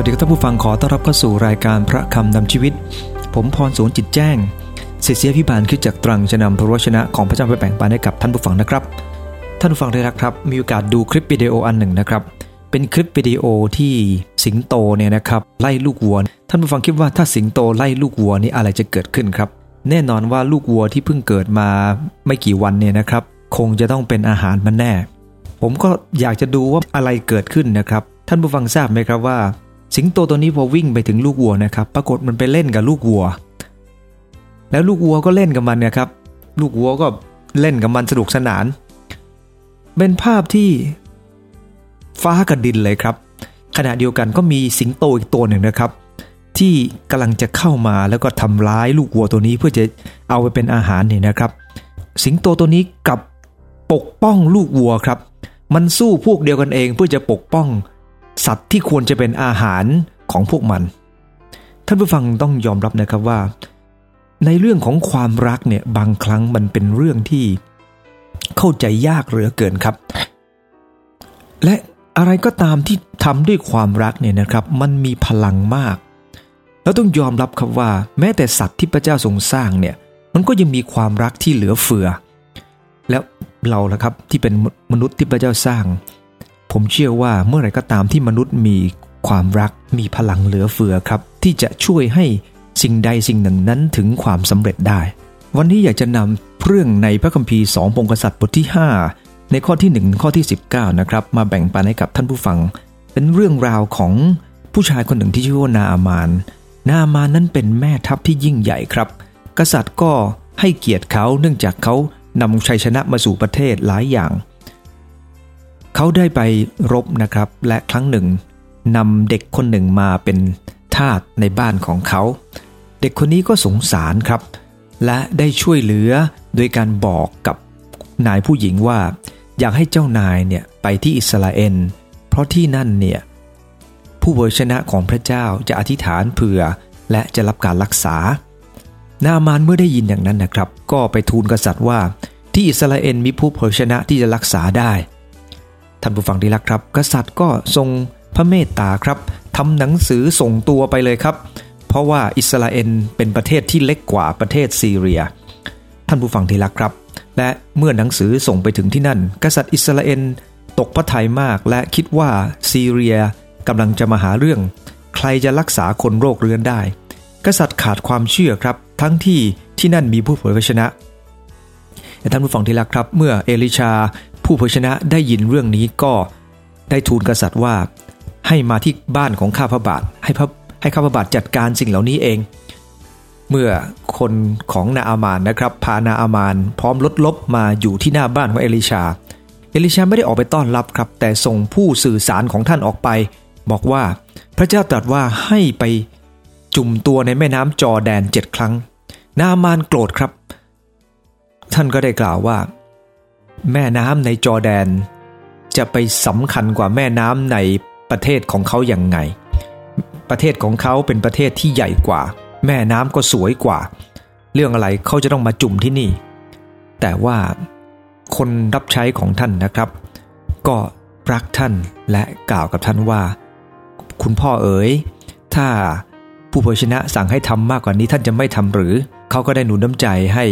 วัสดีครับท่านผู้ฟังขอต้อนรับเข้าสู่รายการพระคำนำชีวิต ผมพรสูนจิตแจ้งเสียเสียพิบาลขึ้นจากตรังจะนำพระวชนะของพระเจ้าไปแบ่งปันให้กับท่านผู้ฟังนะครับ ท่านผู้ฟังได้รักครับ มีโอกาสดูคลิปวิดีโออันหนึ่งนะครับ เป็นคลิปวิดีโอที่สิงโตเนี่ยนะครับไล่ลูกวัว ท่านผู้ฟังคิดว่าถ้าสิงโตไล่ลูกวัวนี่อะไรจะเกิดขึ้นครับ แน่นอนว่าลูกวัวที่เพิ่งเกิดมาไม่กี่วันเนี่ยนะครับ คงจะต้องเป็นอาหารมันแน่ ผมก็อยากจะดูว่าอะไรเกิดขึ้นนะครับ ท่านผู้ฟังทราบไหมครับว่า สิงโตตัวนี้พอวิ่งไปถึงลูกวัวนะครับ ปรากฏมันไปเล่นกับลูกวัว แล้วลูกวัวก็เล่นกับมันนี่ยครับ ลูกวัวก็เล่นกับมันสนุกสนาน เป็นภาพที่ฟ้ากับดินเลยครับ ขณะเดียวกันก็มีสิงโตอีกตัวหนึ่งนะครับ ที่กำลังจะเข้ามาแล้วก็ทำร้ายลูกวัวตัวนี้เพื่อจะเอาไปเป็นอาหารเนี่ยนะครับ สิงโตตัวนี้กับปกป้องลูกวัวครับ มันสู้พวกเดียวกันเองเพื่อจะปกป้อง สัตว์ที่ควรจะเป็นอาหารของพวกมัน ท่านผู้ฟังต้องยอมรับนะครับว่า ในเรื่องของความรักเนี่ยบางครั้งมันเป็นเรื่องที่เข้าใจยากเหลือเกินครับ และอะไรก็ตามที่ทำด้วยความรักเนี่ยนะครับ มันมีพลังมาก แล้วต้องยอมรับครับว่า แม้แต่สัตว์ที่พระเจ้าทรงสร้างเนี่ย มันก็ยังมีความรักที่เหลือเฟือ แล้วเราละครับที่เป็นมนุษย์ที่พระเจ้าสร้าง ผมเชื่อว่าเมื่อไรก็ตามที่มนุษย์มีความรักมีพลังเหลือเฟือครับ ที่จะช่วยให้สิ่งใดสิ่งหนึ่งนั้นถึงความสำเร็จได้ วันนี้อยากจะนำเรื่องในพระคัมภีร์สองพงกษัตริย์บทที่ 5 ในข้อที่ 1 ข้อที่ 19 นะครับ มาแบ่งปันให้กับท่านผู้ฟัง เป็นเรื่องราวของผู้ชายคนหนึ่งที่ชื่อว่านาอามาน นาอามานนั้นเป็นแม่ทัพที่ยิ่งใหญ่ครับ กษัตริย์ก็ให้เกียรติเขาเนื่องจากเขานำชัยชนะมาสู่ประเทศหลายอย่าง เขาได้ไปรบนะครับ และครั้งหนึ่งนำเด็กคนหนึ่งมาเป็นทาสในบ้านของเขา เด็กคนนี้ก็สงสารครับ และได้ช่วยเหลือโดยการบอกกับนายผู้หญิงว่า อยากให้เจ้านายเนี่ยไปที่อิสราเอลเพราะที่นั่นเนี่ยผู้เผยชนะของพระเจ้าจะอธิษฐานเผื่อและจะรับการรักษา นามานเมื่อได้ยินอย่างนั้นนะครับ ก็ไปทูลกษัตริย์ว่าที่อิสราเอลมีผู้เผยชนะที่จะรักษาได้ ท่านผู้ฟังที่รักครับ กษัตริย์ก็ทรงพระเมตตาครับทำหนังสือส่งตัวไปเลยครับ เพราะว่าอิสราเอลเป็นประเทศที่เล็กกว่าประเทศซีเรีย ท่านผู้ฟังที่รักครับ และเมื่อหนังสือส่งไปถึงที่นั่น กษัตริย์อิสราเอลตกพระทัยมากและคิดว่าซีเรียกำลังจะมาหาเรื่อง ใครจะรักษาคนโรคเรื้อนได้ กษัตริย์ขาดความเชื่อครับ ทั้งที่ที่นั่นมีผู้เผยพระชนะท่านผู้ฟังที่รักครับ เมื่อเอลิชา ผู้เผยชนะได้ยินเรื่องนี้ก็ได้ทูลกษัตริย์ว่า ให้มาที่บ้านของข้าพระบาทให้พระให้ข้าพระบาทจัดการสิ่งเหล่านี้เอง เมื่อคนของนาอามานนะครับ พานาอามานพร้อมรถลบมาอยู่ที่หน้าบ้านของเอลิชา เอลิชาไม่ได้ออกไปต้อนรับครับ แต่ส่งผู้สื่อสารของท่านออกไป บอกว่าพระเจ้าตรัสว่าให้ไปจุ่มตัวในแม่น้ำจอแดนเจ็ดครั้ง นาอามานโกรธครับ ท่านก็ได้กล่าวว่า แม่น้ำในจอแดน จะไปสำคัญกว่าแม่น้ำในประเทศของเขาอย่างไง ประเทศของเขาเป็นประเทศที่ใหญ่กว่า แม่น้ำก็สวยกว่า เรื่องอะไรเขาจะต้องมาจุ่มที่นี่ แต่ว่าคนรับใช้ของท่านนะครับ ก็รักท่านและกล่าวกับท่านว่า คุณพ่อเอ๋ย ถ้าผู้เผยชนะสั่งให้ทำมากกว่านี้ท่านจะไม่ทำหรือ เขาก็ได้หนุนน้ำใจให้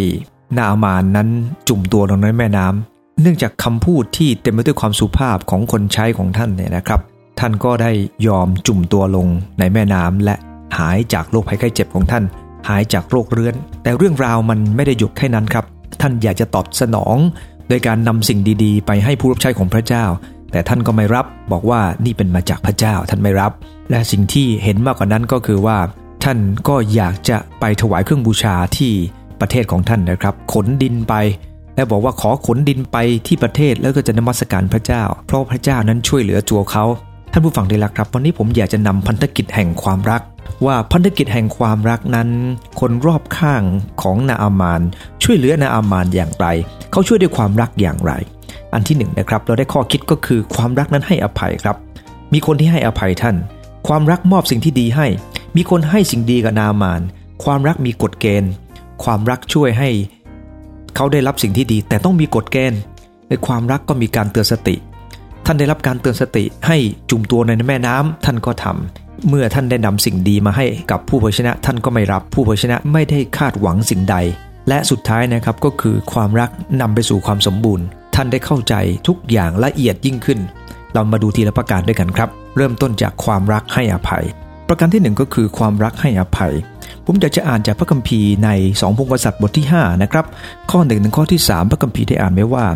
นาอามานนั้นจุ่มตัวลงในแม่น้ำ เนื่องจากคำพูดที่เต็มไปด้วยความสุภาพของคนใช้ของท่านเนี่ยนะครับ ท่านก็ได้ยอมจุ่มตัวลงในแม่น้ำและหายจากโรคภัยไข้เจ็บของท่าน หายจากโรคเรื้อน แต่เรื่องราวมันไม่ได้หยุดแค่นั้นครับ ท่านอยากจะตอบสนอง โดยการนำสิ่งดีๆ ไปให้ผู้รับใช้ของพระเจ้า แต่ท่านก็ไม่รับบอกว่านี่เป็นมาจากพระเจ้าท่านไม่รับ และสิ่งที่เห็นมากกว่านั้นก็คือว่า ท่านก็อยากจะไปถวายเครื่องบูชาที่ประเทศของท่านนะครับ ขนดินไป และบอกว่าขอขนดินไปที่ประเทศแล้วก็จะนมัสการพระเจ้า เพราะพระเจ้านั้นช่วยเหลือตัวเขา ท่านผู้ฟังได้รักครับ วันนี้ผมอยากจะนำพันธกิจแห่งความรัก ว่าพันธกิจแห่งความรักนั้น คนรอบข้างของนาอามาน ช่วยเหลือนาอามานอย่างไร เขาช่วยด้วยความรักอย่างไร อันที่หนึ่งนะครับเราได้ข้อคิดก็คือความรักนั้นให้อภัยครับ มีคนที่ให้อภัยท่าน ความรักมอบสิ่งที่ดีให้ มีคนให้สิ่งดีกับนาอามาน ความรักมีกฎเกณฑ์ ความรักช่วยให้ เขาได้รับสิ่งที่ดี แต่ต้องมีกฎเกณฑ์ ในความรักก็มีการเตือนสติ ท่านได้รับการเตือนสติให้จุ่มตัวในแม่น้ำท่านก็ทเมื่อท่านได้นำสิ่งดีมาให้กับผู้เผยชนะ ท่านก็ไม่รับผู้เผยชนะไม่ได้คาดหวังสิ่งใด และสุดท้ายนะครับก็คือความรักนำไปสู่ความสมบูรณ์ ท่านได้เข้าใจทุกอย่างละเอียดยิ่งขึ้น เรามาดูทีละประการด้วยกันครับ เริ่มต้นจากความรักให้อภัย ประการที่หนึ่งก็คือความรักให้อภัย ผมอยากจะอ่านจากพระคัมภีร์ใน2พงศษัตริย์บทที่ 5 นะครับ ข้อ1ถึงข้อที่ 3 พระคัมภีร์ได้อ่านไว้ว่า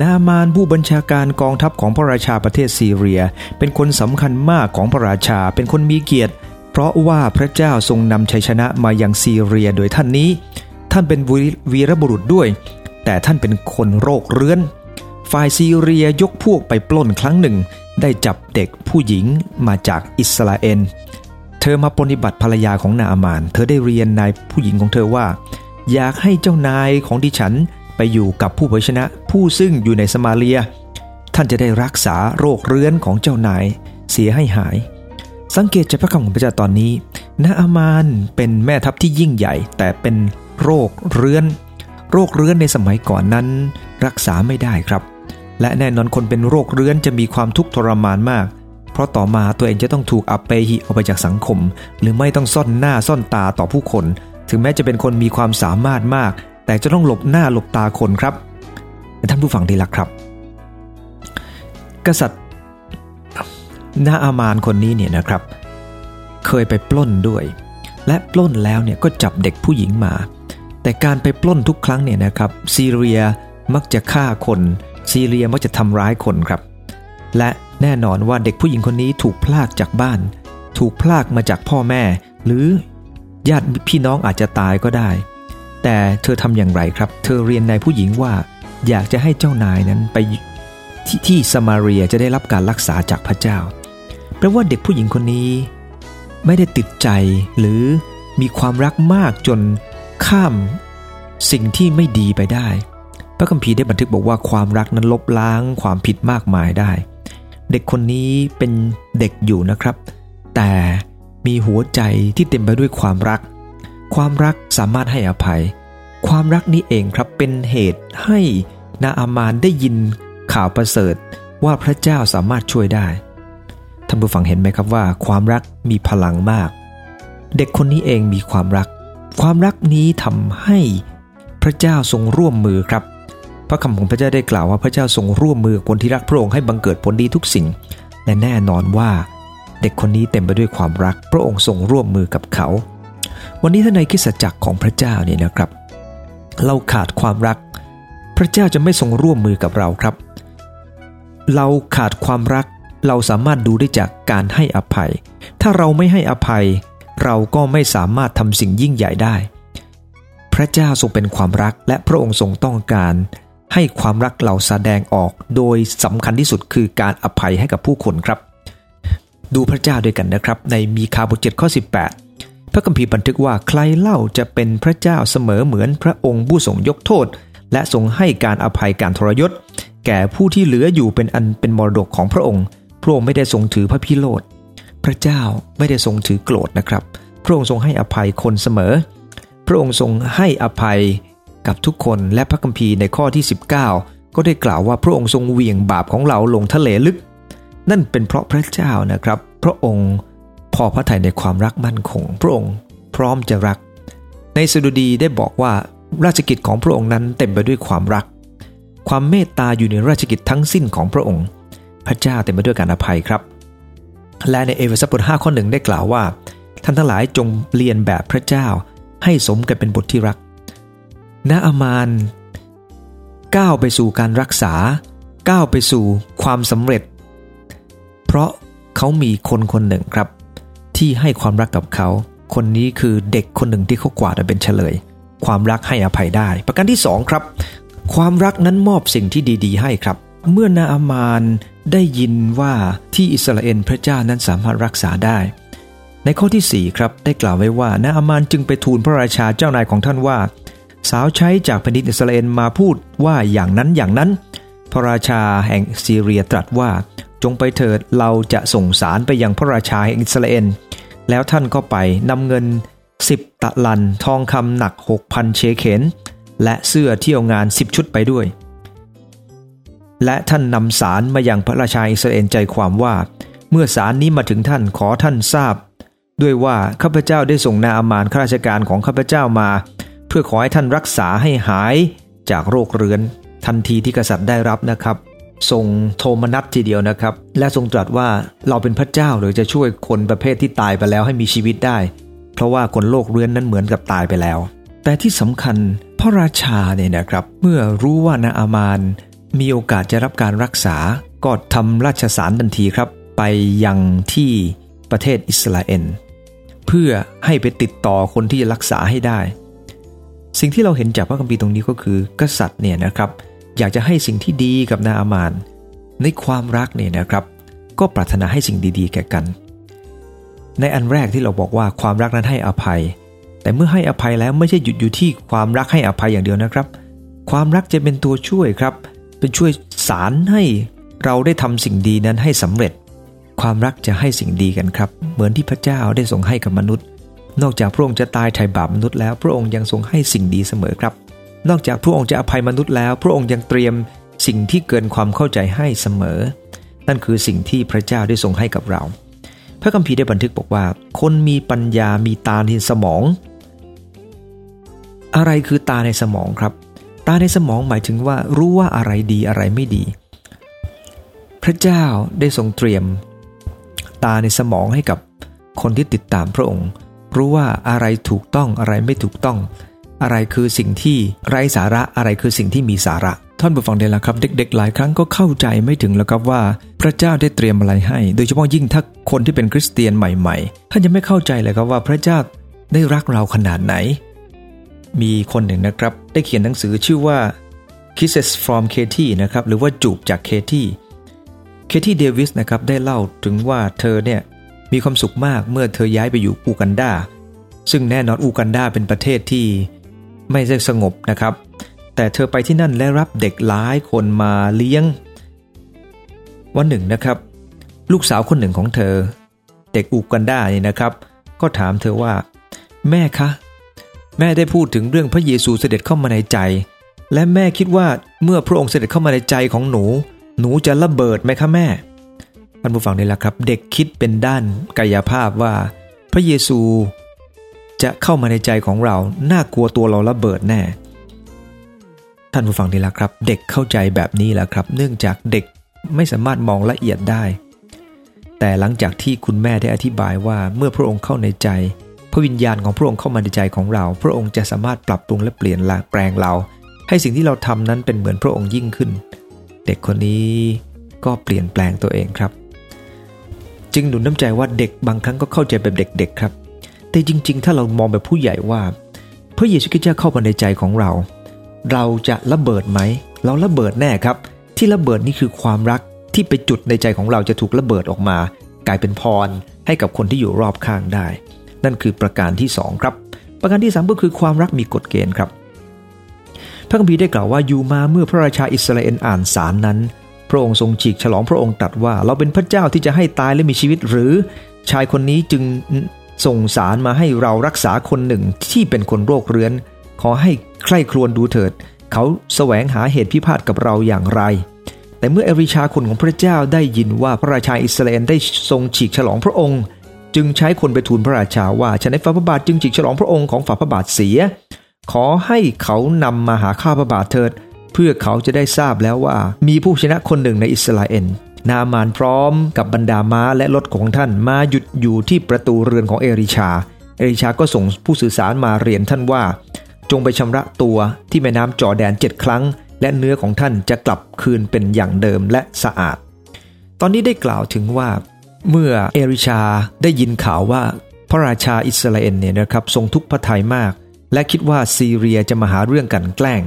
นามานผู้บัญชาการกองทัพของพระราชาประเทศซีเรีย เป็นคนสำคัญมากของพระราชาเป็นคนมีเกียรติ เพราะว่าพระเจ้าทรงนำชัยชนะมายังซีเรียโดยท่านนี้ ท่านเป็นวีรบุรุษด้วย แต่ท่านเป็นคนโรคเรื้อน ฝ่ายซีเรียยกพวกไปปล้นครั้งหนึ่ง ได้จับเด็กผู้หญิงมาจากอิสราเอล ธอมาปฏิบัติภรรยาของนาอามาน เธอได้เรียนนายผู้หญิงของเธอว่า อยากให้เจ้านายของดิฉันไปอยู่กับผู้เผยชนะ ผู้ซึ่งอยู่ในสมาเลีย ท่านจะได้รักษาโรคเรื้อนของเจ้านายเสียให้หาย สังเกตจากพระคำของพระเจ้าตอนนี้นาอามานเป็นแม่ทัพที่ยิ่งใหญ่ แต่เป็นโรคเรื้อน โรคเรื้อนในสมัยก่อนนั้น รักษาไม่ได้ครับ และแน่นอนคนเป็นโรคเรื้อนจะมีความทุกข์ทรมานมาก ราะต่อมาตัวเองจะต้องถูกอับเปหิออกไปจากสังคม หรือไม่ต้องซ่อนหน้าซ่อนตาต่อผู้คน ถึงแม้จะเป็นคนมีความสามารถมาก แต่จะต้องหลบหน้าหลบตาคนครับท่านผู้ฟังที่รักครับ กษัตริย์นาอามานคนนี้เนี่ยนะครับ เคยไปปล้นด้วย และปล้นแล้วเนี่ยก็จับเด็กผู้หญิงมา แต่การไปปล้นทุกครั้งเนี่ยนะครับซีเรียมักจะฆ่าคน ซีเรียมักจะทำร้ายคนครับ และ แน่นอนว่าเด็กผู้หญิงคนนี้ถูกพลากจากบ้าน ถูกพลากมาจากพ่อแม่ หรือญาติพี่น้องอาจจะตายก็ได้ แต่เธอทำอย่างไรครับ เธอเรียนนายผู้หญิงว่า อยากจะให้เจ้านายนั้นไปทที่สมาเรียจะได้รับการรักษาจากพระเจ้าแปลว่าเด็กผู้หญิงคนนี้ ไม่ได้ติดใจหรือมีความรักมากจนข้ามสิ่งที่ไม่ดีไปได้ พระคัมภีร์ได้บันทึกบอกว่าความรักนั้นลบล้างความผิดมากมายได้ เด็กคนนี้เป็นเด็กอยู่นะครับ แต่มีหัวใจที่เต็มไปด้วยความรัก ความรักสามารถให้อภัย ความรักนี้เองครับเป็นเหตุให้นาอามานได้ยินข่าวประเสริฐว่าพระเจ้าสามารถช่วยได้ท่านผู้ฟังเห็นไหมครับว่า ความรักมีพลังมาก เด็กคนนี้เองมีความรัก ความรักนี้ทำให้พระเจ้าทรงร่วมมือครับ พระคำของพระเจ้าได้กล่าวว่าพระเจ้าทรงร่วมมือคนที่รักพระองค์ให้บังเกิดผลดีทุกสิ่ง และแน่นอนว่า เด็กคนนี้เต็มไปด้วยความรัก พระองค์ทรงร่วมมือกับเขา วันนี้ท่านในคริสตจักรของพระเจ้าเนี่ยนะครับ เราขาดความรัก พระเจ้าจะไม่ทรงร่วมมือกับเราครับ เราขาดความรัก เราสามารถดูได้จากการให้อภัย ถ้าเราไม่ให้อภัย เราก็ไม่สามารถทำสิ่งยิ่งใหญ่ได้ พระเจ้าทรงเป็นความรักและพระองค์ทรงต้องการ ให้ความรักเราแสดงออกโดยสำคัญที่สุดคือการอภัยให้กับผู้คนครับ ดูพระเจ้าด้วยกันนะครับ ในมีคาบทเจ็ดข้อ 18 พระคัมภีร์บันทึกว่าใครเล่าจะเป็นพระเจ้าเสมอเหมือนพระองค์ผู้ทรงยกโทษ และทรงให้การอภัยการทรยศ แก่ผู้ที่เหลืออยู่เป็นอันเป็นมรดกของพระองค์ พระองค์ไม่ได้ทรงถือพระพิโรธพระเจ้าไม่ได้ทรงถือโกรธนะครับ พระองค์ทรงให้อภัยคนเสมอ พระองค์ทรงให้อภัย กับทุกคนและพระคัมภีร์ในข้อที่ 19 ก็ได้กล่าวว่าพระองค์ทรงเวียงบาปของเราลงทะเลลึก นั่นเป็นเพราะพระเจ้านะครับ พระองค์พอพระทัยในความรักมั่นคง พระองค์พร้อมจะรัก ในสดุดีได้บอกว่าราชกิจของพระองค์นั้นเต็มไปด้วยความรัก ความเมตตาอยู่ในราชกิจทั้งสิ้นของพระองค์ พระเจ้าเต็มไปด้วยการอภัยครับ และในเอเฟซัสบท5ข้อหนึ่งได้กล่าวว่า ท่านทั้งหลายจงเรียนแบบพระเจ้าให้สมกันเป็นบทที่รัก นาอามานก้าวไปสู่การรักษา ก้าวไปสู่ความสำเร็จ เพราะเขามีคนคนหนึ่งครับ ที่ให้ความรักกับเขา คนนี้คือเด็กคนหนึ่งที่เขากวาดมาเป็นเฉลย ความรักให้อภัยได้ ประการที่สองครับ ความรักนั้นมอบสิ่งที่ดี ๆ ให้ครับ เมื่อนาอามานได้ยินว่าที่อิสราเอลพระเจ้านั้นสามารถรักษาได้ ในข้อที่4ครับได้กล่าวไว้ว่านาอามานจึงไปทูลพระราชาเจ้านายของท่านว่า สาวใช้จากแผ่นดินอิสราเอลมาพูดว่าอย่างนั้นอย่างนั้น พระราชาแห่งซีเรียตรัสว่า จงไปเถิดเราจะส่งสารไปยังพระราชาแห่งอิสราเอลแล้วท่านก็ไปนำเงิน10ตะลันทองคำหนัก6,000เชเขนและเสื้อเที่ยวงาน10ชุดไปด้วย และท่านนำสารมายังพระราชาอิสราเอลใจความว่า เมื่อสารนี้มาถึงท่านขอท่านทราบ ด้วยว่าข้าพเจ้าได้ส่งนาอามานข้าราชการของข้าพเจ้ามา เพื่อขอให้ท่านรักษาให้หายจากโรคเรื้อน ทันทีที่กษัตริย์ได้รับนะครับ ทรงโทมนัสทีเดียวนะครับ และทรงตรัสว่าเราเป็นพระเจ้าหรือจะช่วยคนประเภทที่ตายไปแล้วให้มีชีวิตได้ เพราะว่าคนโลกเรื้อนนั้นเหมือนกับตายไปแล้ว แต่ที่สำคัญพระราชาเนี่ยนะครับ เมื่อรู้ว่านาอามานมีโอกาสจะรับการรักษาก็ทำราชสารทันทีครับ ไปยังที่ประเทศอิสราเอลเพื่อให้ไปติดต่อคนที่จะรักษาให้ได้ สิ่งที่เราเห็นจากพระคัมภีร์ตรงนี้ก็คือ กษัตริย์เนี่ยนะครับอยากจะให้สิ่งที่ดีกับนาอามาน ในความรักเนี่ยนะครับ ก็ปรารถนาให้สิ่งดีๆ แก่กัน ในอันแรกที่เราบอกว่าความรักนั้นให้อภัย แต่เมื่อให้อภัยแล้วไม่ใช่หยุดอยู่ที่ความรักให้อภัยอย่างเดียวนะครับ ความรักจะเป็นตัวช่วยครับ เป็นช่วยสารให้เราได้ทำสิ่งดีนั้นให้สำเร็จ ความรักจะให้สิ่งดีกันครับ เหมือนที่พระเจ้าได้ทรงให้กับมนุษย์ นอกจากพระองค์จะตายไถ่บาปมนุษย์แล้ว พระองค์ยังทรงให้สิ่งดีเสมอครับ นอกจากพระองค์จะอภัยมนุษย์แล้ว พระองค์ยังเตรียมสิ่งที่เกินความเข้าใจให้เสมอ นั่นคือสิ่งที่พระเจ้าได้ทรงให้กับเรา พระคัมภีร์ได้บันทึกบอกว่า คนมีปัญญามีตาในสมอง อะไรคือตาในสมองครับ ตาในสมองหมายถึงว่ารู้ว่าอะไรดีอะไรไม่ดี พระเจ้าได้ทรงเตรียม ตาในสมองให้กับคนที่ติดตามพระองค์ รู้ว่าอะไรถูกต้องอะไรไม่ถูกต้อง อะไรคือสิ่งที่ไร้สาระอะไรคือสิ่งที่มีสาระ ท่านผู้ฟังเดละครับ เด็ก ๆ หลายครั้งก็เข้าใจไม่ถึงแล้วครับว่า พระเจ้าได้เตรียมอะไรให้ โดยเฉพาะยิ่งถ้าคนที่เป็นคริสเตียนใหม่ๆท่านจะไม่เข้าใจเลยครับว่าพระเจ้าได้รักเราขนาดไหน มีคนหนึ่งนะครับ ได้เขียนหนังสือชื่อว่า Kisses from Katie นะครับหรือว่าจูบจากเคที่เคที่เดวิสนะครับได้เล่าถึงว่าเธอเนี่ย มีความสุขมากเมื่อเธอย้ายไปอยู่อูกันดา ซึ่งแน่นอนอูกันดาเป็นประเทศที่ไม่ได้สงบนะครับ แต่เธอไปที่นั่นและรับเด็กหลายคนมาเลี้ยง วันหนึ่งนะครับ ลูกสาวคนหนึ่งของเธอ เด็กอูกันดานี่นะครับ ก็ถามเธอว่า แม่คะ แม่ได้พูดถึงเรื่องพระเยซูเสด็จเข้ามาในใจ และแม่คิดว่าเมื่อพระองค์เสด็จเข้ามาในใจของหนู หนูจะระเบิดไหมคะแม่ ท่านผู้ฟังนี่แหละครับ เด็กคิดเป็นด้านกายภาพว่า พระเยซูจะเข้ามาในใจของเรา น่ากลัวตัวเราระเบิดแน่ ท่านผู้ฟังดีละครับ เด็กเข้าใจแบบนี้แหละครับ เนื่องจากเด็กไม่สามารถมองละเอียดได้ แต่หลังจากที่คุณแม่ได้อธิบายว่าเมื่อพระองค์เข้าในใจ พระวิญญาณของพระองค์เข้ามาในใจของเรา พระองค์จะสามารถปรับปรุงและเปลี่ยนแปลงเรา ให้สิ่งที่เราทำนั้นเป็นเหมือนพระองค์ยิ่งขึ้น เด็กคนนี้ก็เปลี่ยนแปลงตัวเองครับ จึงหนุนน้ำใจว่าเด็กบางครั้งก็เข้าใจแบบเด็ก ๆ ครับ แต่จริง ๆ ถ้าเรามองแบบผู้ใหญ่ว่า พระเยซูคริสต์เข้ามาในใจของเรา เราจะระเบิดไหม เราระเบิดแน่ครับ ที่ระเบิดนี่คือความรักที่ไปจุดในใจของเราจะถูกระเบิดออกมา กลายเป็นพรให้กับคนที่อยู่รอบข้างได้ นั่นคือประการที่ 2 ครับ ประการที่ 3 ก็คือความรักมีกฎเกณฑ์ครับ พระคัมภีร์ได้กล่าวว่าอยู่มาเมื่อพระราชาอิสราเอลอ่านสารนั้น พระองค์ทรงฉีกฉลองพระองค์ตรัสว่า เราเป็นพระเจ้าที่จะให้ตายและมีชีวิตหรือชายคนนี้จึงส่งสารมาให้เรารักษาคนหนึ่งที่เป็นคนโรคเรื้อน ขอให้ใคร่ครวญดูเถิด เขาแสวงหาเหตุพิพาทกับเราอย่างไร แต่เมื่อเอริชาคนของพระเจ้าได้ยินว่าพระราชาอิสราเอลได้ทรงฉีกฉลองพระองค์ จึงใช้คนไปทูลพระราชาว่าฉันในฝ่าพระบาทจึงฉีกฉลองพระองค์ของฝ่าพระบาทเสีย ขอให้เขานำมาหาข้าพระบาทเถิด เพื่อเขาจะได้ทราบแล้วว่า มีผู้ชนะคนหนึ่งในอิสราเอลนามานพร้อมกับบรรดาม้าและรถของท่านมาหยุดอยู่ที่ประตูเรือนของเอริชา เอริชาก็ส่งผู้สื่อสารมาเรียนท่านว่า จงไปชำระตัวที่แม่น้ำจอแดนเจ็ดครั้ง และเนื้อของท่านจะกลับคืนเป็นอย่างเดิมและสะอาด ตอนนี้ได้กล่าวถึงว่า เมื่อเอริชาได้ยินข่าวว่า พระราชาอิสราเอลเนี่ยนะครับทรงทุกข์พระทัยมาก และคิดว่าซีเรียจะมาหาเรื่องกันแกล้ง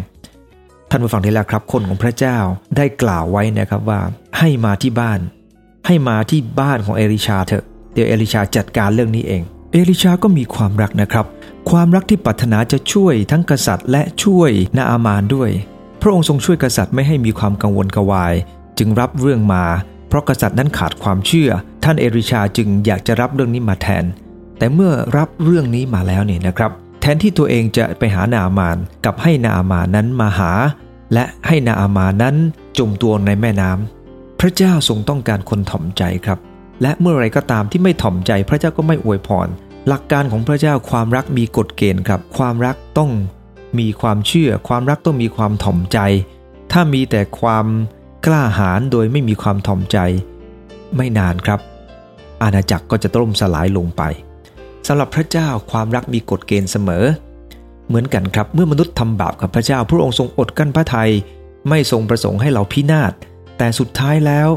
ท่านผู้ฟังที่แล้วครับ คนของพระเจ้าได้กล่าวไว้นะครับว่าให้มาที่บ้าน ให้มาที่บ้านของเอลิชาเถอะเดี๋ยวเอลิชาจัดการเรื่องนี้เอง เอลิชาก็มีความรักนะครับ ความรักที่ปรารถนาจะช่วยทั้งกษัตริย์ และช่วยนาอามานด้วย พระองค์ทรงช่วยกษัตริย์ไม่ให้มีความกังวลกวาย จึงรับเรื่องมา เพราะกษัตริย์นั้นขาดความเชื่อ ท่านเอริชาจึงอยากจะรับเรื่องนี้มาแทน แต่เมื่อรับเรื่องนี้มาแล้วเนี่ยนะครับ แทนที่ตัวเองจะไปหานาอามานกับให้นาอามานั้นมาหา และให้นาอามานั้นจมตัวในแม่น้ำพระเจ้าทรงต้องการคนถ่อมใจครับ และเมื่อไรก็ตามที่ไม่ถ่อมใจพระเจ้าก็ไม่อวยพร หลักการของพระเจ้าความรักมีกฎเกณฑ์ครับ ความรักต้องมีความเชื่อ ความรักต้องมีความถ่อมใจ ถ้ามีแต่ความกล้าหาญโดยไม่มีความถ่อมใจ ไม่นานครับ อาณาจักรก็จะต้มสลายลงไป สำหรับพระเจ้าความรักมีกฎเกณฑ์เสมอ เหมือนกันครับเมื่อมนุษย์ทำบาปกับพระเจ้า พระองค์ทรงอดกั้นพระทยัยไม่ทรงประสงค์ให้เราพินาศแต่สุดท้ายแล้ว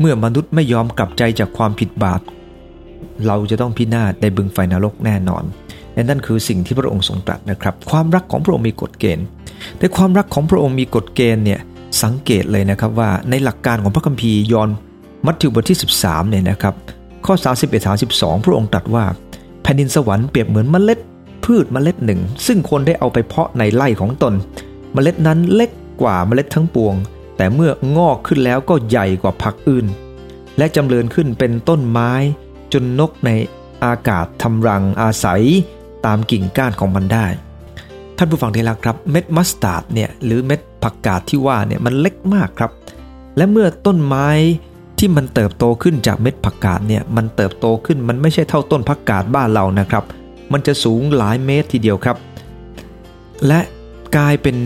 เมื่อมนุษย์ไม่ยอมกลับใจจากความผิดบาปเราจะต้องพินาศในบึงไฟนรกแน่นอนและนั่นคือสิ่งที่พระองค์ทรงตรัสนะครับ ความรักของพระองค์มีกฎเกณฑ์ แต่ความรักของพระองค์มีกฎเกณฑ์เนี่ยสังเกตเลยนะครับว่าในหลักการของพระคัมภีร์ยอห์นมัทธิวบทที่ 13เนี่ยนะครับข้อ 31 32 พระองค์ตรัสว่า แผ่นดินสวรรค์เปรียบเหมือนเมล็ดพืชเมล็ดหนึ่ง ซึ่งคนได้เอาไปเพาะในไร่ของตน เมล็ดนั้นเล็กกว่าเมล็ดทั้งปวง แต่เมื่องอกขึ้นแล้วก็ใหญ่กว่าผักอื่น และจำเริญขึ้นเป็นต้นไม้ จนนกในอากาศทำรังอาศัยตามกิ่งก้านของมันได้ ท่านผู้ฟังที่รักครับเม็ดมัสตาร์ดเนี่ยหรือเม็ดผักกาดที่ว่าเนี่ยมันเล็กมากครับ และเมื่อต้นไม้ ที่มันเติบโตขึ้นจากเม็ดผักกาดเนี่ยมันเติบโตขึ้นมันไม่ใช่เท่าต้นผักกาดบ้านเรานะครับ มันจะสูงหลายเมตรทีเดียวครับ และกลายเป็น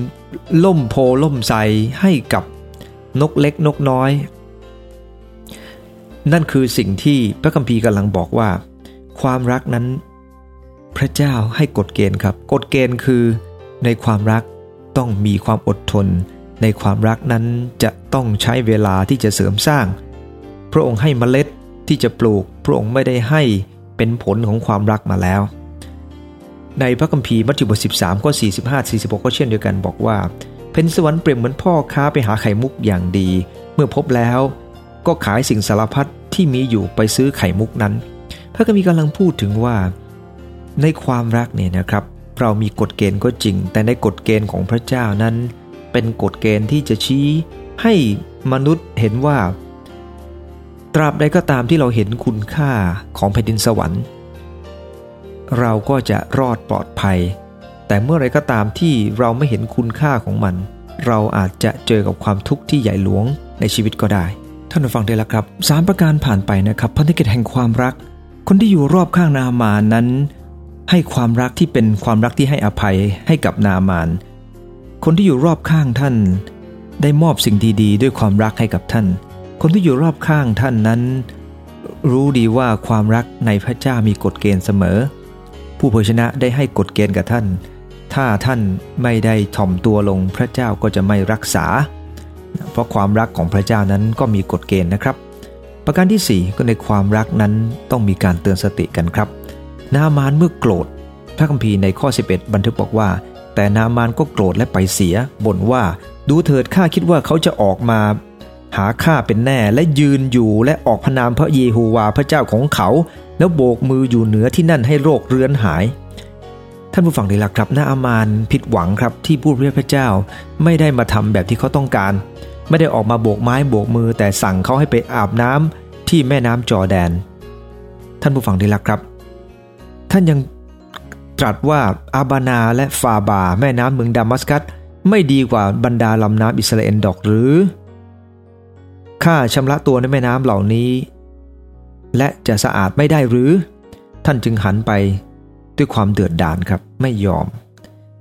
ล่มโพล่มใสให้กับนกเล็กนกน้อย นั่นคือสิ่งที่พระคัมภีร์กำลังบอกว่า ความรักนั้น พระเจ้าให้กฎเกณฑ์ครับ กฎเกณฑ์คือในความรักต้องมีความอดทน ในความรักนั้นจะต้องใช้เวลาที่จะเสริมสร้าง พระองค์ให้เมล็ดที่จะปลูก พระองค์ไม่ได้ให้เป็นผลของความรักมาแล้ว ในพระคัมภีร์มัทธิวบท13ข้อ45 46 ก็เช่นเดียวกันบอกว่า เพนสวรรค์เปรียบเหมือนพ่อค้าไปหาไข่มุกอย่างดี เมื่อพบแล้ว ก็ขายสิ่งสารพัดที่มีอยู่ไปซื้อไข่มุกนั้น พระคัมภีร์กำลังพูดถึงว่า ในความรักเนี่ยนะครับ เรามีกฎเกณฑ์ก็จริง แต่ในกฎเกณฑ์ของพระเจ้านั้น เป็นกฎเกณฑ์ที่จะชี้ให้มนุษย์เห็นว่า ราบใดก็ตามที่เราเห็นคุณค่าของแผ่นดินสวรรค์ เราก็จะรอดปลอดภัย แต่เมื่อไรก็ตามที่เราไม่เห็นคุณค่าของมัน เราอาจจะเจอกับความทุกข์ที่ใหญ่หลวงในชีวิตก็ได้ ท่านฟังได้แล้วครับสามประการผ่านไปนะครับพันธกิจแห่งความรัก คนที่อยู่รอบข้างนามานนั้น ให้ความรักที่เป็นความรักที่ให้อภัยให้กับนามาน คนที่อยู่รอบข้างท่าน ได้มอบสิ่งดีๆ ด้วยความรักให้กับท่าน คนที่อยู่รอบข้างท่านนั้น รู้ดีว่าความรักในพระเจ้ามีกฎเกณฑ์เสมอ ผู้เผยชนะได้ให้กฎเกณฑ์กับท่าน ถ้าท่านไม่ได้ถ่อมตัวลงพระเจ้าก็จะไม่รักษา เพราะความรักของพระเจ้านั้นก็มีกฎเกณฑ์นะครับ ประการที่ 4 ก็ในความรักนั้นต้องมีการเตือนสติกันครับนามานเมื่อโกรธ พระคัมภีร์ในข้อ 11 บันทึกบอกว่า แต่นามานก็โกรธและไปเสียบ่นว่าดูเถิดข้าคิดว่าเขาจะออกมา หาข้าเป็นแน่และยืนอยู่และออกพนามพระเยโฮวาพระเจ้าของเขา แล้วโบกมืออยู่เหนือที่นั่นให้โรคเรื้อนหาย ท่านผู้ฟังได้ละครับนาอามานผิดหวังครับที่ผู้เรียกพระเจ้า ไม่ได้มาทำแบบที่เขาต้องการ ไม่ได้ออกมาโบกไม้โบกมือ แต่สั่งเขาให้ไปอาบน้ำที่แม่น้ำจอแดน ท่านผู้ฟังได้ละครับ ท่านยังตรัสว่าอาบานาและฟาบา แม่น้ำเมืองดามัสกัส ไม่ดีกว่าบรรดาลำน้ำอิสราเอลดอกหรือ ข้าชำระตัวในแม่น้ำเหล่านี้ และจะสะอาดไม่ได้หรือ ท่านจึงหันไปด้วยความเดือดดาลครับไม่ยอม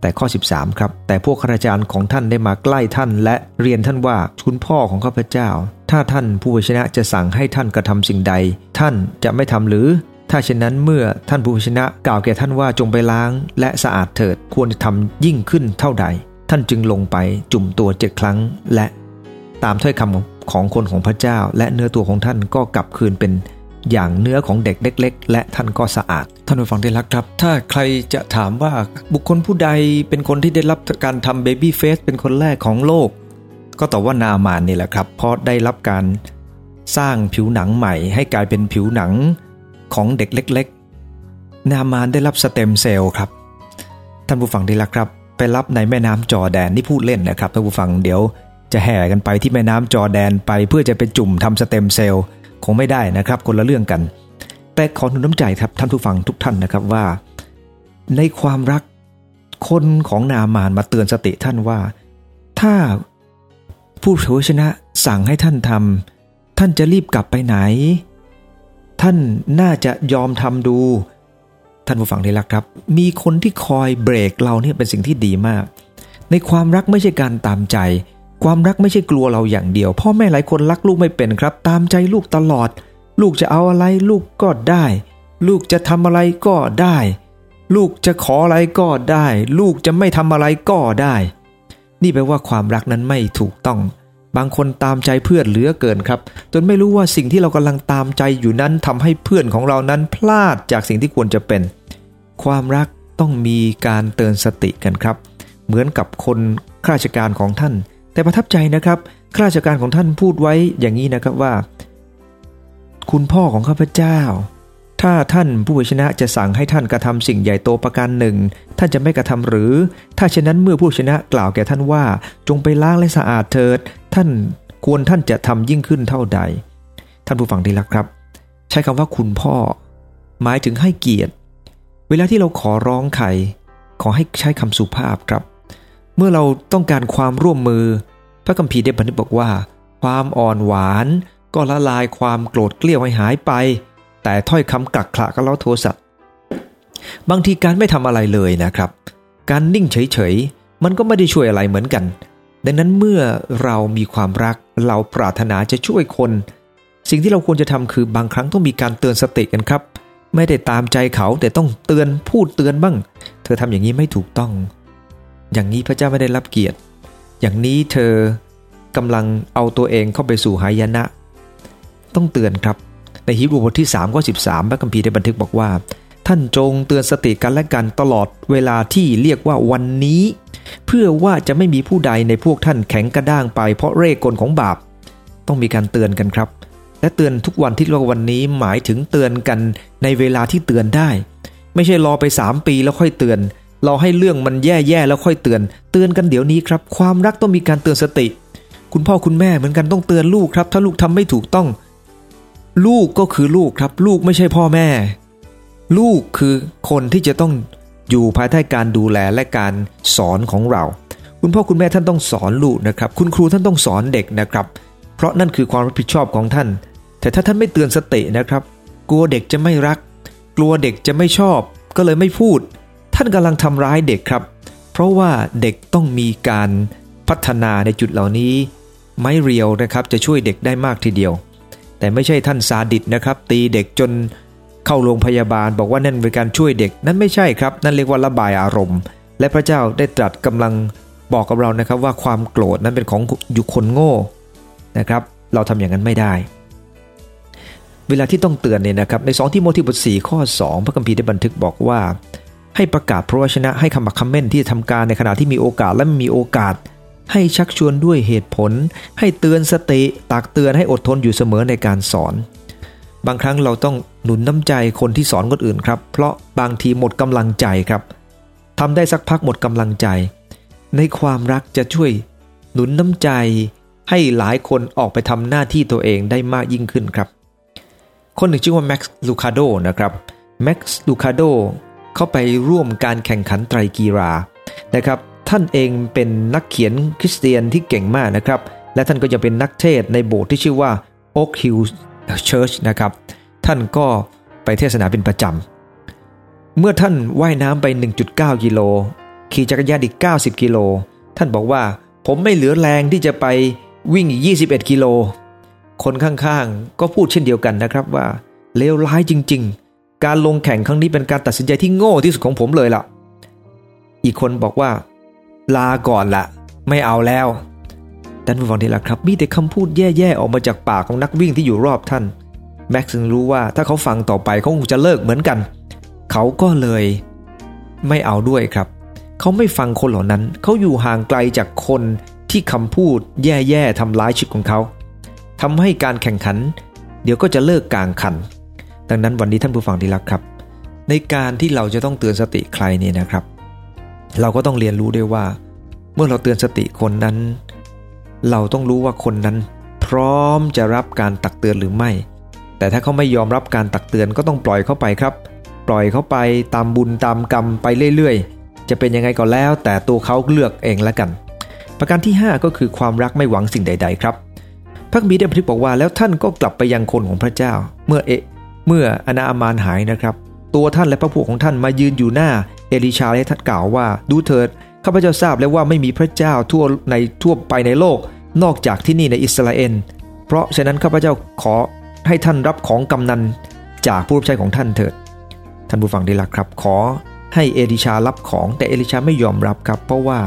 แต่ข้อ 13 ครับ แต่พวกข้าราชการของท่านได้มาใกล้ท่าน และเรียนท่านว่าคุณพ่อของข้าพเจ้า ถ้าท่านผู้ชนะจะสั่งให้ท่านกระทำสิ่งใด ท่านจะไม่ทำหรือ ถ้าเช่นนั้นเมื่อท่านผู้ชนะกล่าวแก่ท่านว่าจงไปล้าง และสะอาดเถิดควรจะทำยิ่งขึ้นเท่าใด ท่านจึงลงไปจุ่มตัวเจ็ดครั้งและตามถ้อยคำของ ของคนของพระเจ้า และเนื้อตัวของท่านก็กลับคืนเป็นอย่างเนื้อของเด็กเล็ก ๆ และท่านก็สะอาด ท่านผู้ฟังที่รักครับ ถ้าใครจะถามว่าบุคคลผู้ใดเป็นคนที่ได้รับการทำ baby face เป็นคนแรกของโลก ก็ตอบว่านามานนี่แหละครับ เพราะได้รับการสร้างผิวหนังใหม่ ให้กลายเป็นผิวหนังของเด็กเล็ก ๆ นามานได้รับสเต็มเซลล์ครับ ท่านผู้ฟังที่รักครับ ไปรับในแม่น้ำจอแดนนี่พูดเล่นนะครับท่านผู้ฟังเดี๋ยว จะแห่กันไปที่แม่น้ำจอแดนไปเพื่อจะไปจุ่มทำสเต็มเซลล์คงไม่ได้นะครับคนละเรื่องกัน แต่ขอหนุนน้ำใจครับท่านผู้ฟังทุกท่านนะครับว่า ในความรักคนของนามานมาเตือนสติท่านว่า ถ้าผู้เผยชนะสั่งให้ท่านทำท่านจะรีบกลับไปไหน ท่านน่าจะยอมทำดู ท่านผู้ฟังที่รักครับ มีคนที่คอยเบรกเราเนี่ยเป็นสิ่งที่ดีมาก ในความรักไม่ใช่การตามใจ ความรักไม่ใช่กลัวเราอย่างเดียว พ่อแม่หลายคนรักลูกไม่เป็นครับ ตามใจลูกตลอด ลูกจะเอาอะไรลูกก็ได้ ลูกจะทำอะไรก็ได้ ลูกจะขออะไรก็ได้ ลูกจะไม่ทำอะไรก็ได้ นี่แปลว่าความรักนั้นไม่ถูกต้อง บางคนตามใจเพื่อนเหลือเกินครับ จนไม่รู้ว่าสิ่งที่เรากำลังตามใจอยู่นั้นทำให้เพื่อนของเรานั้นพลาดจากสิ่งที่ควรจะเป็น ความรักต้องมีการเตือนสติกันครับ เหมือนกับคนข้าราชการของท่าน แต่ประทับใจนะครับข้าราชการของท่านพูดไว้อย่างนี้นะครับว่า คุณพ่อของข้าพเจ้า ถ้าท่านผู้ชนะจะสั่งให้ท่านกระทำสิ่งใหญ่โตประการหนึ่ง ท่านจะไม่กระทำหรือ ถ้าเช่นนั้นเมื่อผู้ชนะกล่าวแก่ท่านว่า จงไปล้างและสะอาดเถิด ท่านควรท่านจะทำยิ่งขึ้นเท่าใด ท่านผู้ฟังที่รักครับ ใช้คำว่าคุณพ่อ หมายถึงให้เกียรติ เวลาที่เราขอร้องใครขอให้ใช้คำสุภาพครับ เมื่อเราต้องการความร่วมมือ พระคัมภีร์ได้บันทึกบอกว่า ความอ่อนหวานก็ละลายความโกรธเกลี้ยวให้หายไป แต่ถ้อยคำกักขระก็เล้าโทสะบางทีการไม่ทำอะไรเลยนะครับ การนิ่งเฉยๆ มันก็ไม่ได้ช่วยอะไรเหมือนกัน ดังนั้นเมื่อเรามีความรักเราปรารถนาจะช่วยคน สิ่งที่เราควรจะทำคือบางครั้งต้องมีการเตือนสติกันครับ ไม่ได้ตามใจเขาแต่ต้องเตือนพูดเตือนบ้าง เธอทำอย่างนี้ไม่ถูกต้อง อย่างนี้พระเจ้าไม่ได้รับเกียรติ อย่างนี้เธอกำลังเอาตัวเองเข้าไปสู่หายนะ ต้องเตือนครับ ในฮีบรูบทที่3ข้อ13 พระคัมภีร์ได้บันทึกบอกว่า ท่านจงเตือนสติกันและกันตลอดเวลาที่เรียกว่าวันนี้ เพื่อว่าจะไม่มีผู้ใดในพวกท่านแข็งกระด้างไปเพราะเร่กลของบาป ต้องมีการเตือนกันครับ และเตือนทุกวันที่เรียกว่าวันนี้หมายถึงเตือนกันในเวลาที่เตือนได้ ไม่ใช่รอไป 3 ปีแล้วค่อยเตือน เรอให้เรื่องมันแย่ๆแล้วค่อยเตือน เตือนกันเดี๋ยวนี้ครับ ความรักต้องมีการเตือนสติ คุณพ่อคุณแม่เหมือนกันต้องเตือนลูกครับ ถ้าลูกทำไม่ถูกต้อง ลูกก็คือลูกครับ ลูกไม่ใช่พ่อแม่ ลูกคือคนที่จะต้องอยู่ภายใต้การดูแลและการสอนของเรา คุณพ่อคุณแม่ท่านต้องสอนลูกนะครับ คุณครูท่านต้องสอนเด็กนะครับ เพราะนั่นคือความรับผิดชอบของท่าน แต่ถ้าท่านไม่เตือนสตินะครับ กลัวเด็กจะไม่รัก กลัวเด็กจะไม่ชอบ ก็เลยไม่พูด ท่านกำลังทำร้ายเด็กครับ เพราะว่าเด็กต้องมีการพัฒนาในจุดเหล่านี้ ไม้เรียวนะครับจะช่วยเด็กได้มากทีเดียว แต่ไม่ใช่ท่านซาดิสนะครับ ตีเด็กจนเข้าโรงพยาบาล บอกว่านั่นเป็นการช่วยเด็กนั้นไม่ใช่ครับ นั่นเรียกว่าระบายอารมณ์ และพระเจ้าได้ตรัสกำลังบอกกับเรานะครับว่าความโกรธนั้นเป็นของอยู่คนโง่นะครับ เราทำอย่างนั้นไม่ได้ เวลาที่ต้องเตือนเนี่ยนะครับใน 2 ที่โมทีบท4ข้อ 2 พระคัมภีร์ได้บันทึกบอกว่า ให้ประกาศพระวชนะให้คำบักคำเม่นที่จะทำการในขณะที่มีโอกาสและไม่มีโอกาส ให้ชักชวนด้วยเหตุผล ให้เตือนสติตักเตือนให้อดทนอยู่เสมอในการสอน บางครั้งเราต้องหนุนน้ำใจคนที่สอนคนอื่นครับ เพราะบางทีหมดกำลังใจครับทำได้สักพักหมดกำลังใจ ในความรักจะช่วย หนุนน้ำใจให้หลายคนออกไปทำหน้าที่ตัวเองได้มากยิ่งขึ้นครับ คนหนึ่งชื่อว่าแม็กซ์ลูคาโดนะครับแม็กซ์ลูคาโด เข้าไปร่วมการแข่งขันไตรกีฬานะครับท่านเองเป็นนักเขียนคริสเตียนที่เก่งมากนะครับ และท่านก็จะเป็นนักเทศในโบสถ์ที่ชื่อว่า Oak Hill Church นะครับ ท่านก็ไปเทศนาเป็นประจำ เมื่อท่านว่ายน้ำไป 1.9 กิโล ขี่จักรยานอีก 90 กิโล ท่านบอกว่าผมไม่เหลือแรงที่จะไปวิ่งอีก 21 กิโล คนข้างๆ ก็พูดเช่นเดียวกันนะครับว่าเลวร้ายจริง ๆ การลงแข่งครั้งนี้เป็นการตัดสินใจที่โง่ที่สุดของผมเลยล่ะ อีกคนบอกว่า ลาก่อนละไม่เอาแล้วท่านผู้ฟังที่รักครับมีแต่คำพูดแย่ๆออกมาจากปากของนักวิ่งที่อยู่รอบท่านแม็กซ์รู้ว่าถ้าเขาฟังต่อไปเขาคงจะเลิกเหมือนกัน เขาก็เลย ไม่เอาด้วยครับ เขาไม่ฟังคนเหล่านั้น เขาอยู่ห่างไกลจากคนที่คำพูดแย่ๆทำร้ายชีวิตของเขาทำให้การแข่งขัน เดี๋ยวก็จะเลิกกลางคัน ดังนั้นวันนี้ท่านผู้ฟังที่รักครับ ในการที่เราจะต้องเตือนสติใครเนี่ยนะครับ เราก็ต้องเรียนรู้ด้วยว่า เมื่อเราเตือนสติคนนั้น เราต้องรู้ว่าคนนั้น พร้อมจะรับการตักเตือนหรือไม่ แต่ถ้าเขาไม่ยอมรับการตักเตือนก็ต้องปล่อยเขาไปครับ ปล่อยเขาไปตามบุญตามกรรมไปเรื่อยๆ จะเป็นยังไงก็แล้ว แต่ตัวเขาเลือกเองล้วกัน ประการที่ 5 ก็คือความรักไม่หวังสิ่งใด ๆ ครับพระบีได้บันทึกบอกว่าแล้วท่านก็กลับไปยังคนของพระเจ้า เมื่อเอ เมื่ออนาอามานหายนะครับ ตัวท่านและพระพวกของท่านมายืนอยู่หน้าเอลิชาและท่านกล่าวว่า ดูเถิดข้าพเจ้าทราบแล้วว่าไม่มีพระเจ้าทั่วในทั่วไปในโลก นอกจากที่นี่ในอิสราเอลเพราะฉะนั้นข้าพเจ้าขอให้ท่านรับของกำนันจากผู้รับใช้ของท่านเถิด ท่านผู้ฟังดีละครับ ขอให้เอลิชารับของแต่เอลิชาไม่ยอมรับครับ เพราะว่า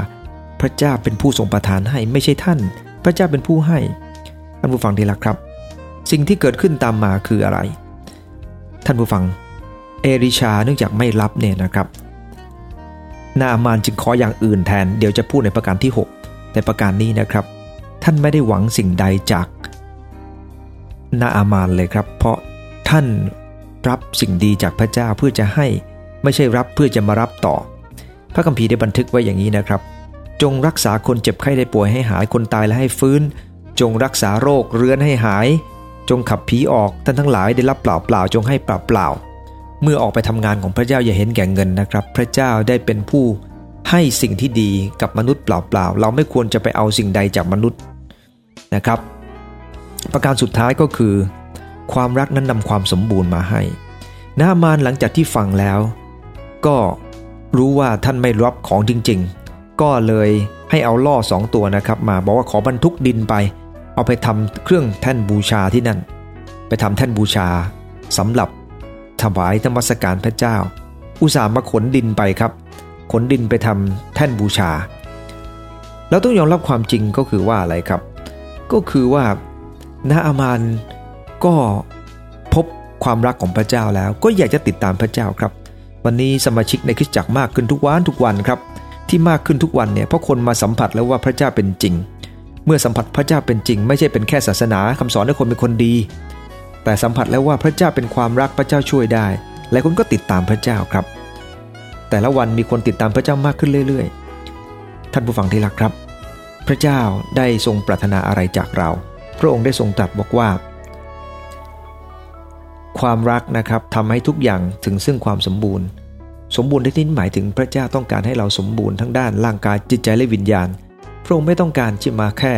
พระเจ้าเป็นผู้ทรงประทานให้ไม่ใช่ท่าน พระเจ้าเป็นผู้ให้ ท่านผู้ฟังดีละครับ สิ่งที่เกิดขึ้นตามมาคืออะไร ท่านผู้ฟัง เอลิชาเนื่องจากไม่รับเนี่ยนะครับ นาอามานจึงขออย่างอื่นแทน เดี๋ยวจะพูดในประการที่ 6 ในประการนี้นะครับ ท่านไม่ได้หวังสิ่งใดจากนาอามานเลยครับ เพราะท่านรับสิ่งดีจากพระเจ้าเพื่อจะให้ไม่ใช่รับเพื่อจะมารับต่อ พระคัมภีร์ได้บันทึกไว้อย่างนี้นะครับ จงรักษาคนเจ็บไข้ได้ป่วยให้หายคนตายและให้ฟื้น จงรักษาโรคเรื้อนให้หาย จงขับผีออกท่านทั้งหลายได้รับเปล่าเปล่าจงให้เปล่าเปล่าเมื่อออกไปทำงานของพระเจ้าอย่าเห็นแก่เงินนะครับ พระเจ้าได้เป็นผู้ให้สิ่งที่ดีกับมนุษย์เปล่าเปล่าเราไม่ควรจะไปเอาสิ่งใดจากมนุษย์นะครับ ประการสุดท้ายก็คือ ความรักนั้นนำความสมบูรณ์มาให้นามานหลังจากที่ฟังแล้ว ก็รู้ว่าท่านไม่รับของจริง ๆ ก็เลยให้เอาล่อสองตัวนะครับ มาบอกว่าขอบรรทุกดินไป เอาไปทำเครื่องแท่นบูชาที่นั่น ไปทำแท่นบูชาสำหรับถวายธรรมสการพระเจ้า อุตส่าห์มาขนดินไปครับ ขนดินไปทำแท่นบูชา แล้วต้องยอมรับความจริงก็คือว่าอะไรครับ ก็คือว่านาอามานก็พบความรักของพระเจ้าแล้ว ก็อยากจะติดตามพระเจ้าครับ วันนี้สมาชิกในคริสตจักรมากขึ้นทุกวันทุกวันครับ ที่มากขึ้นทุกวันเนี่ยเพราะคนมาสัมผัสแล้วว่าพระเจ้าเป็นจริง เมื่อสัมผัสพระเจ้าเป็นจริง ไม่ใช่เป็นแค่ศาสนาคำสอนให้คนเป็นคนดี แต่สัมผัสแล้วว่าพระเจ้าเป็นความรักพระเจ้าช่วยได้หลายคนก็ติดตามพระเจ้าครับ แต่ละวันมีคนติดตามพระเจ้ามากขึ้นเรื่อย ๆ ท่านผู้ฟังที่รักครับ พระเจ้าได้ทรงปรารถนาอะไรจากเรา พระองค์ได้ทรงตรัสบอกว่า ความรักนะครับทำให้ทุกอย่างถึงซึ่งความสมบูรณ์ สมบูรณ์ที่นี้หมายถึงพระเจ้าต้องการให้เราสมบูรณ์ทั้งด้านร่างกายจิตใจและวิญญาณ ระองค์ไม่ต้องการที่มาแค่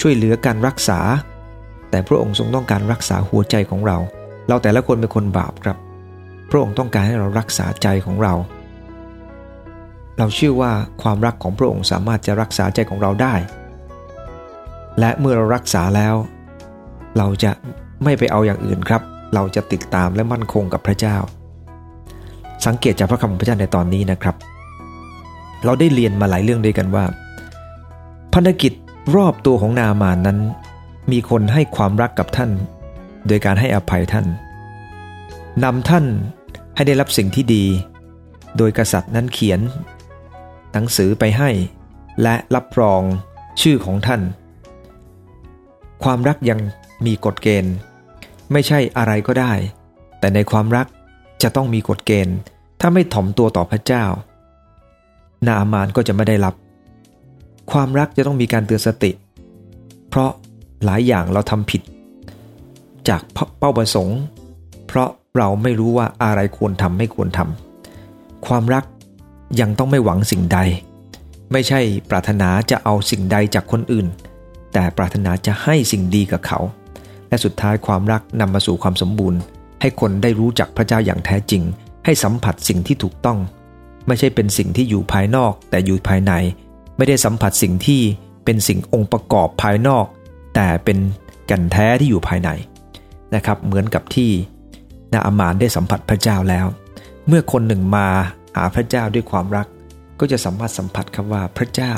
ช่วยเหลือการรักษา แต่พระองค์ทรงต้องการรักษาหัวใจของเรา เราแต่ละคนเป็นคนบาปครับ พระองค์ต้องการให้เรารักษาใจของเรา เราเชื่อว่าความรักของพระองค์สามารถจะรักษาใจของเราได้ และเมื่อเรารักษาแล้ว เราจะไม่ไปเอาอย่างอื่นครับ เราจะติดตามและมั่นคงกับพระเจ้า สังเกตจากพระคำของพระเจ้าในตอนนี้นะครับ เราได้เรียนมาหลายเรื่องด้วยกันว่า พันธกิจรอบตัวของนามานนั้น มีคนให้ความรักกับท่าน โดยการให้อภัยท่านนำท่านให้ได้รับสิ่งที่ดี โดยกษัตริย์นั้นเขียน หนังสือไปให้ และรับรองชื่อของท่าน ความรักยังมีกฎเกณฑ์ ไม่ใช่อะไรก็ได้ แต่ในความรักจะต้องมีกฎเกณฑ์ ถ้าไม่ถ่อมตัวต่อพระเจ้า นาอามานก็จะไม่ได้รับ ความรักจะต้องมีการเตือนสติ เพราะหลายอย่างเราทำผิด จากเป้าประสงค์ เพราะเราไม่รู้ว่าอะไรควรทำไม่ควรทำความรักยังต้องไม่หวังสิ่งใด ไม่ใช่ปรารถนาจะเอาสิ่งใดจากคนอื่น แต่ปรารถนาจะให้สิ่งดีกับเขา และสุดท้ายความรักนำมาสู่ความสมบูรณ์ ให้คนได้รู้จักพระเจ้าอย่างแท้จริง ให้สัมผัสสิ่งที่ถูกต้อง ไม่ใช่เป็นสิ่งที่อยู่ภายนอกแต่อยู่ภายใน ไม่ได้สัมผัสสิ่งที่เป็นสิ่งองค์ประกอบภายนอก แต่เป็นแก่นแท้ที่อยู่ภายในนะครับ เหมือนกับที่นาอามานได้สัมผัสพระเจ้าแล้ว เมื่อคนหนึ่งมาหาพระเจ้าด้วยความรัก ก็จะสามารถสัมผัสคำว่าพระเจ้า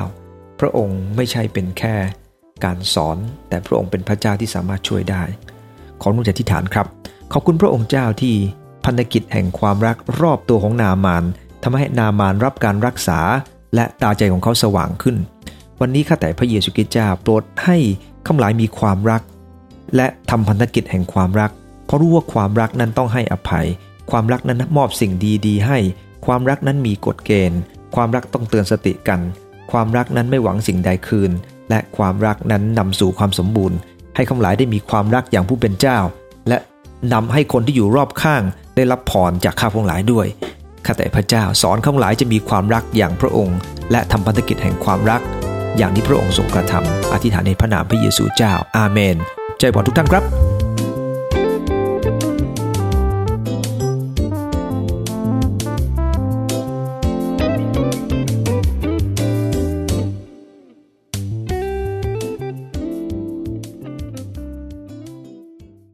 พระองค์ไม่ใช่เป็นแค่การสอน แต่พระองค์เป็นพระเจ้าที่สามารถช่วยได้ ขอนุจทิฐานครับ ขอบคุณพระองค์เจ้าที่พันธกิจแห่งความรักรอบตัวของนามานทำให้นามานรับการรักษา และตาใจของเขาสว่างขึ้น วันนี้ข้าแต่พระเยซูคริสต์เจ้าโปรดให้ข้าหลายมีความรัก และทำพันธกิจแห่งความรัก เพราะรู้ว่าความรักนั้นต้องให้อภัย ความรักนั้นมอบสิ่งดีๆ ให้ ความรักนั้นมีกฎเกณฑ์ ความรักต้องเตือนสติกัน ความรักนั้นไม่หวังสิ่งใดคืน และความรักนั้นนำสู่ความสมบูรณ์ ให้ข้าหลายได้มีความรักอย่างผู้เป็นเจ้า และนำให้คนที่อยู่รอบข้างได้รับพรจากข้าพงหลายด้วย ข้าแต่พระเจ้าสอนข้าหลายจะมีความรักอย่างพระองค์ และทำพันธกิจแห่งความรัก อย่างที่พระองค์ทรงกระทำอธิษฐานในพระนามพระเยซูเจ้า อาเมน ใจพรทุกท่านครับ